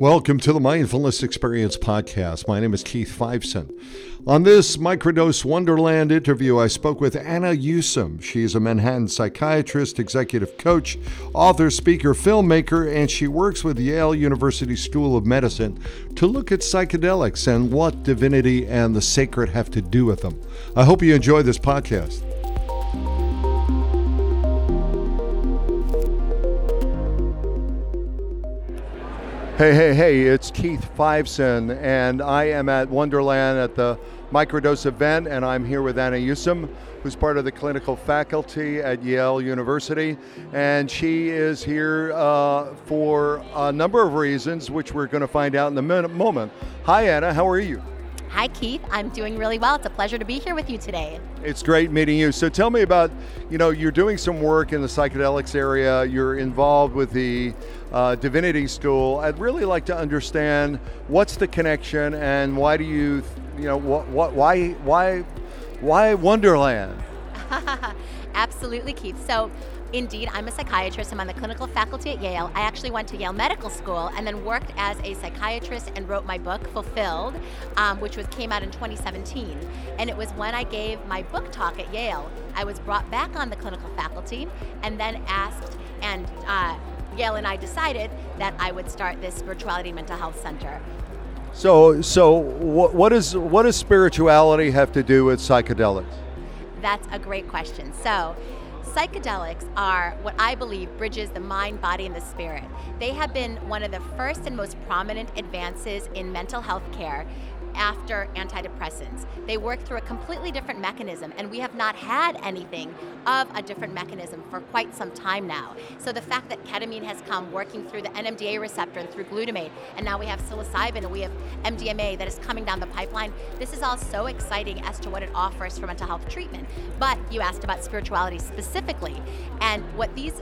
Welcome to the Mindfulness Experience podcast. My name is Keith Fiveson. On this Microdose Wonderland interview, I spoke with Anna Yusim. She's a Manhattan psychiatrist, executive coach, author, speaker, filmmaker, and she works with Yale University School of Medicine to look at psychedelics and what divinity and the sacred have to do with them. I hope you enjoy this podcast. Hey, hey, hey, it's Keith Fiveson, and I am at Wonderland at the Microdose event, and I'm here with Anna Yusim, who's part of the clinical faculty at Yale University. And she is here uh, for a number of reasons, which we're going to find out in a minute, moment. Hi, Anna, how are you? Hi, Keith. I'm doing really well. It's a pleasure to be here with you today. It's great meeting you. So tell me about, you know, you're doing some work in the psychedelics area. You're involved with the uh, Divinity School. I'd really like to understand what's the connection and why do you, you know, what, what, why, why, why Wonderland? Absolutely, Keith. So Indeed, I'm a psychiatrist. I'm on the clinical faculty at Yale. I actually went to Yale Medical School and then worked as a psychiatrist and wrote my book, Fulfilled, um, which was came out in 2017. And it was when I gave my book talk at Yale, I was brought back on the clinical faculty and then asked, and uh, Yale and I decided that I would start this spirituality mental health center. So, so what, what is what does spirituality have to do with psychedelics? That's a great question. So Psychedelics are what I believe bridges the mind, body, and the spirit. They have been one of the first and most prominent advances in mental health care after antidepressants. They work through a completely different mechanism, and we have not had anything of a different mechanism for quite some time now. So the fact that ketamine has come working through the NMDA receptor and through glutamate, and now we have psilocybin and we have MDMA that is coming down the pipeline, this is all so exciting as to what it offers for mental health treatment. But you asked about spirituality specifically, and what these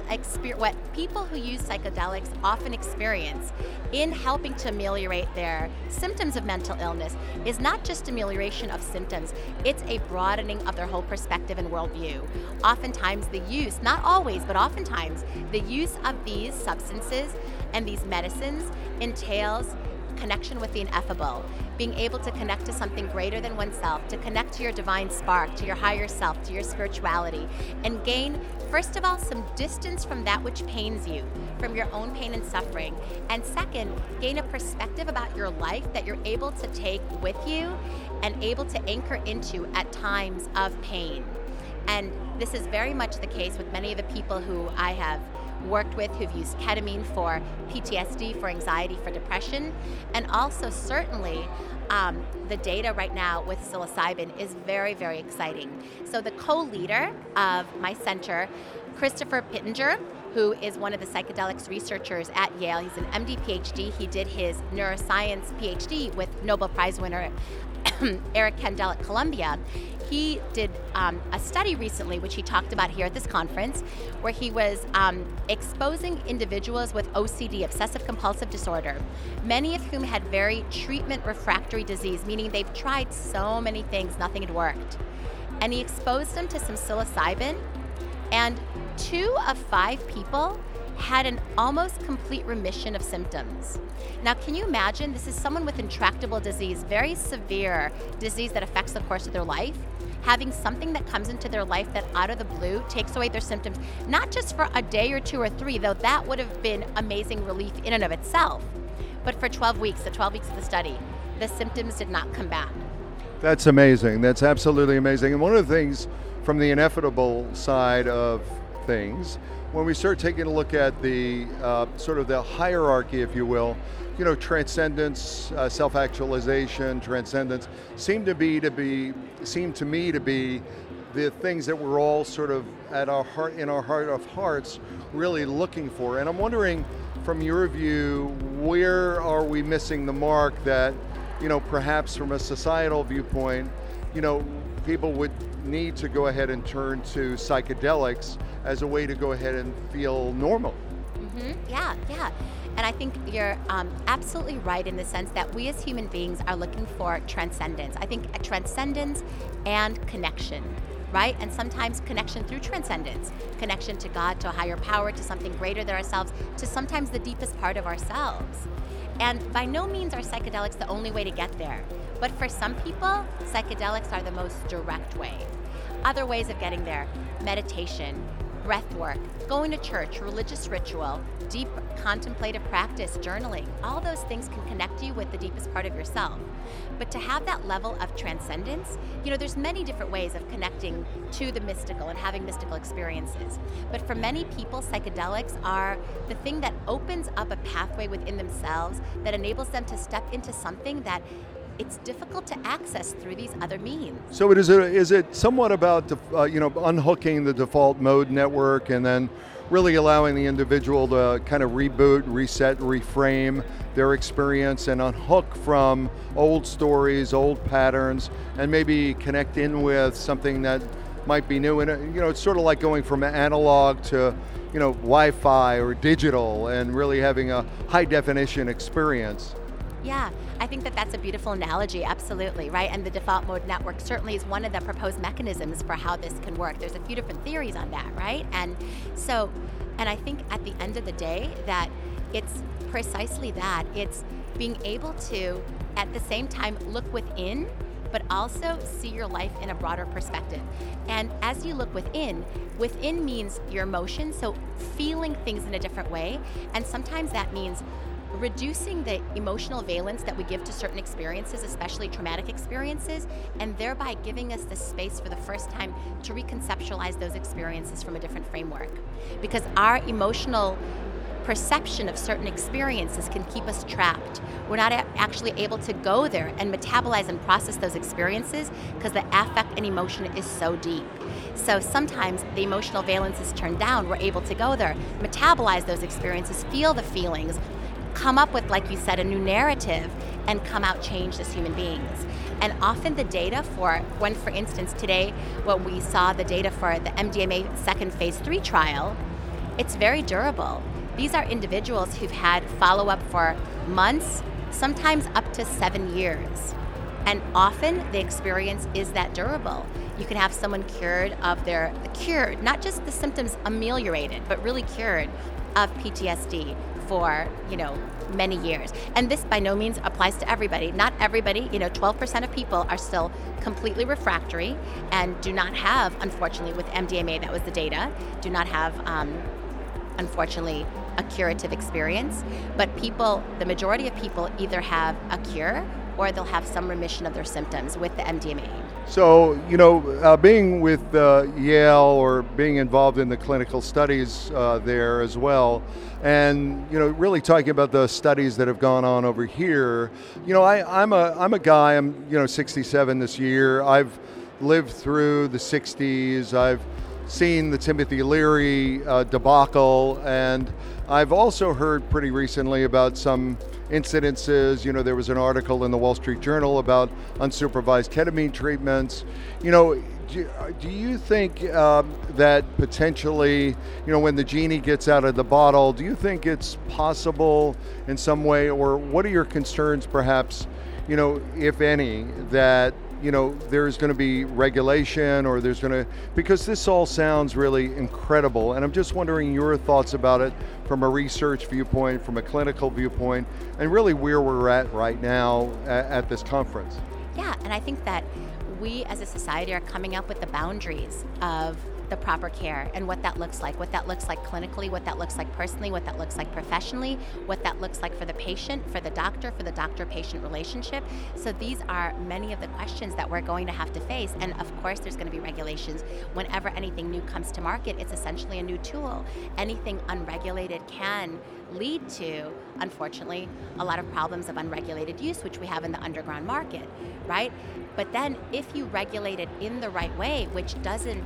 what people who use psychedelics often experience in helping to ameliorate their symptoms of mental illness is not just amelioration of symptoms, it's a broadening of their whole perspective and worldview. Oftentimes, the use, not always, but oftentimes, the use of these substances and these medicines entails connection with the ineffable, being able to connect to something greater than oneself, to connect to your divine spark, to your higher self, to your spirituality, and gain, first of all, some distance from that which pains you, from your own pain and suffering. And second, gain a perspective about your life that you're able to take with you and able to anchor into at times of pain. And this is very much the case with many of the people who I have worked with who've used ketamine for PTSD, for anxiety, for depression, and also certainly um, the data right now with psilocybin is very, very exciting. So, the co leader of my center, Christopher Pittenger, who is one of the psychedelics researchers at Yale. He's an MD PhD. He did his neuroscience PhD with Nobel Prize winner Eric Kandel at Columbia he did um, a study recently, which he talked about here at this conference, where he was um, exposing individuals with OCD, obsessive compulsive disorder, many of whom had very treatment refractory disease, meaning they've tried so many things, nothing had worked. And he exposed them to some psilocybin, and two of five people had an almost complete remission of symptoms. Now, can you imagine? This is someone with intractable disease, very severe disease that affects the course of their life having something that comes into their life that out of the blue takes away their symptoms, not just for a day or two or three, though that would have been amazing relief in and of itself, but for 12 weeks, the 12 weeks of the study, the symptoms did not come back. That's amazing. That's absolutely amazing. And one of the things from the ineffable side of things, when we start taking a look at the uh, sort of the hierarchy, if you will, you know, transcendence, uh, self-actualization, transcendence seem to be to be seem to me to be the things that we're all sort of at our heart in our heart of hearts really looking for. And I'm wondering, from your view, where are we missing the mark that, you know, perhaps from a societal viewpoint, you know, people would need to go ahead and turn to psychedelics as a way to go ahead and feel normal. Mm-hmm. Yeah, yeah. And I think you're um, absolutely right in the sense that we as human beings are looking for transcendence. I think transcendence and connection, right? And sometimes connection through transcendence, connection to God, to a higher power, to something greater than ourselves, to sometimes the deepest part of ourselves. And by no means are psychedelics the only way to get there. But for some people, psychedelics are the most direct way. Other ways of getting there meditation, breath work, going to church, religious ritual, deep contemplative practice, journaling, all those things can connect you with the deepest part of yourself. But to have that level of transcendence, you know, there's many different ways of connecting to the mystical and having mystical experiences. But for many people, psychedelics are the thing that opens up a pathway within themselves that enables them to step into something that it's difficult to access through these other means. So it is, a, is it somewhat about uh, you know unhooking the default mode network and then really allowing the individual to kind of reboot, reset, reframe their experience and unhook from old stories, old patterns, and maybe connect in with something that might be new. And uh, you know, it's sort of like going from analog to you know Wi-Fi or digital, and really having a high definition experience. Yeah, I think that that's a beautiful analogy, absolutely, right? And the default mode network certainly is one of the proposed mechanisms for how this can work. There's a few different theories on that, right? And so, and I think at the end of the day, that it's precisely that. It's being able to, at the same time, look within but also see your life in a broader perspective. And as you look within, within means your emotions, so feeling things in a different way. And sometimes that means reducing the emotional valence that we give to certain experiences, especially traumatic experiences, and thereby giving us the space for the first time to reconceptualize those experiences from a different framework. Because our emotional perception of certain experiences can keep us trapped. We're not actually able to go there and metabolize and process those experiences because the affect and emotion is so deep. So sometimes the emotional valence is turned down. We're able to go there, metabolize those experiences, feel the feelings, come up with, like you said, a new narrative and come out changed as human beings. And often the data for, when for instance today, what we saw the data for the MDMA second phase three trial, it's very durable. These are individuals who've had follow up for months, sometimes up to seven years. And often the experience is that durable. You can have someone cured of their, cured, not just the symptoms ameliorated, but really cured of PTSD, for, you know, many years. And this by no means applies to everybody. Not everybody, you know, 12% of people are still completely refractory and do not have, unfortunately, with MDMA, that was the data, do not have, um, unfortunately, a curative experience. But people, the majority of people either have a cure or they'll have some remission of their symptoms with the MDMA. So, you know, uh, being with uh, Yale or being involved in the clinical studies uh, there as well, and you know, really talking about the studies that have gone on over here. You know, I, I'm a I'm a guy. I'm you know 67 this year. I've lived through the 60s. I've seen the Timothy Leary uh, debacle, and I've also heard pretty recently about some incidences. You know, there was an article in the Wall Street Journal about unsupervised ketamine treatments. You know, do, do you think um, that potentially, you know, when the genie gets out of the bottle, do you think it's possible in some way, or what are your concerns, perhaps, you know, if any, that you know there's going to be regulation or there's going to because this all sounds really incredible and i'm just wondering your thoughts about it from a research viewpoint from a clinical viewpoint and really where we're at right now at, at this conference. Yeah and i think that we as a society are coming up with the boundaries of the proper care and what that looks like, what that looks like clinically, what that looks like personally, what that looks like professionally, what that looks like for the patient, for the doctor, for the doctor patient relationship. So these are many of the questions that we're going to have to face. And of course, there's going to be regulations. Whenever anything new comes to market, it's essentially a new tool. Anything unregulated can lead to, unfortunately, a lot of problems of unregulated use, which we have in the underground market, right? But then if you regulate it in the right way, which doesn't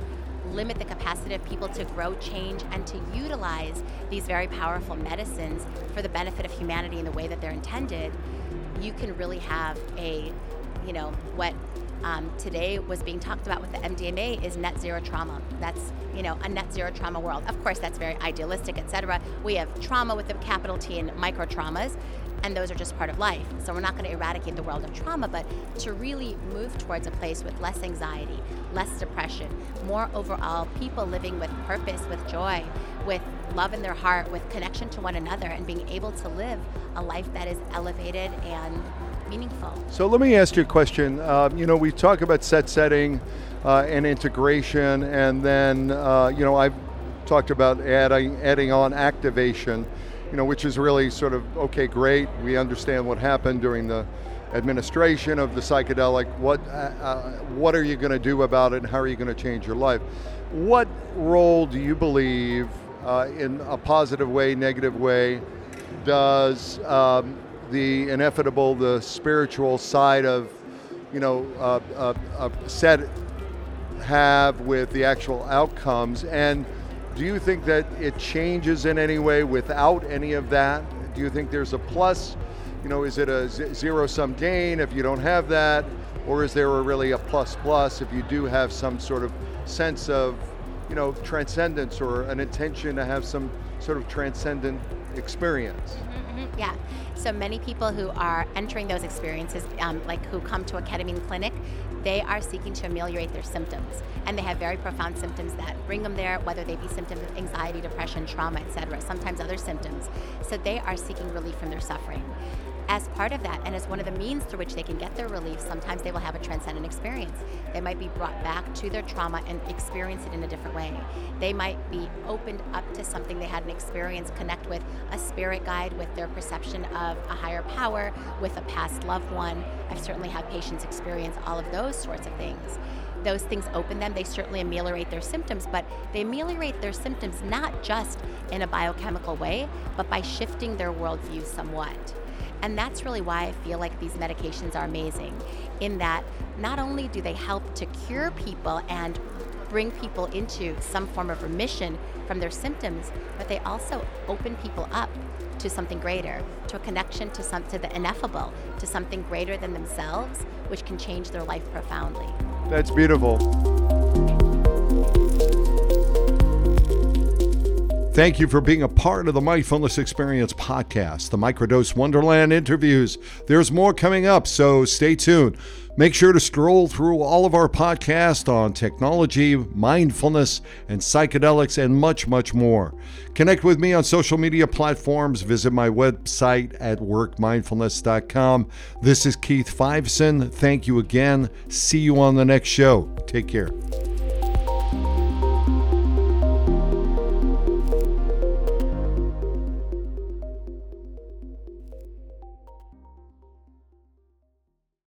limit the capacity of people to grow, change, and to utilize these very powerful medicines for the benefit of humanity in the way that they're intended, you can really have a, you know, what um, today was being talked about with the MDMA is net zero trauma. That's you know a net zero trauma world. Of course, that's very idealistic, etc. We have trauma with a capital T and micro traumas, and those are just part of life. So we're not going to eradicate the world of trauma, but to really move towards a place with less anxiety, less depression, more overall people living with purpose, with joy, with love in their heart, with connection to one another, and being able to live a life that is elevated and meaningful. So let me ask you a question. Uh, you know, we talk about set setting uh, and integration, and then uh, you know I've talked about adding adding on activation you know, which is really sort of okay, great. We understand what happened during the administration of the psychedelic. What uh, uh what are you going to do about it, and how are you going to change your life? What role do you believe, uh, in a positive way, negative way, does um, the ineffable, the spiritual side of, you know, uh, uh, set have with the actual outcomes and do you think that it changes in any way without any of that? Do you think there's a plus? You know, is it a zero sum gain if you don't have that? Or is there a really a plus plus if you do have some sort of sense of, you know, transcendence or an intention to have some sort of transcendent experience? Mm-hmm, yeah. So many people who are entering those experiences, um, like who come to a ketamine clinic, they are seeking to ameliorate their symptoms. And they have very profound symptoms that bring them there, whether they be symptoms of anxiety, depression, trauma, etc., sometimes other symptoms. So they are seeking relief from their suffering as part of that and as one of the means through which they can get their relief, sometimes they will have a transcendent experience. They might be brought back to their trauma and experience it in a different way. They might be opened up to something they had an experience, connect with a spirit guide, with their perception of a higher power, with a past loved one. I've certainly had patients experience all of those sorts of things those things open them. They certainly ameliorate their symptoms, but they ameliorate their symptoms not just in a biochemical way, but by shifting their worldview somewhat. And that's really why I feel like these medications are amazing, in that not only do they help to cure people and bring people into some form of remission from their symptoms, but they also open people up to something greater, to a connection to some to the ineffable, to something greater than themselves, which can change their life profoundly. That's beautiful. Thank you for being a part of the Mindfulness Experience podcast, the Microdose Wonderland interviews. There's more coming up, so stay tuned. Make sure to scroll through all of our podcasts on technology, mindfulness, and psychedelics, and much, much more. Connect with me on social media platforms. Visit my website at workmindfulness.com. This is Keith Fiveson. Thank you again. See you on the next show. Take care.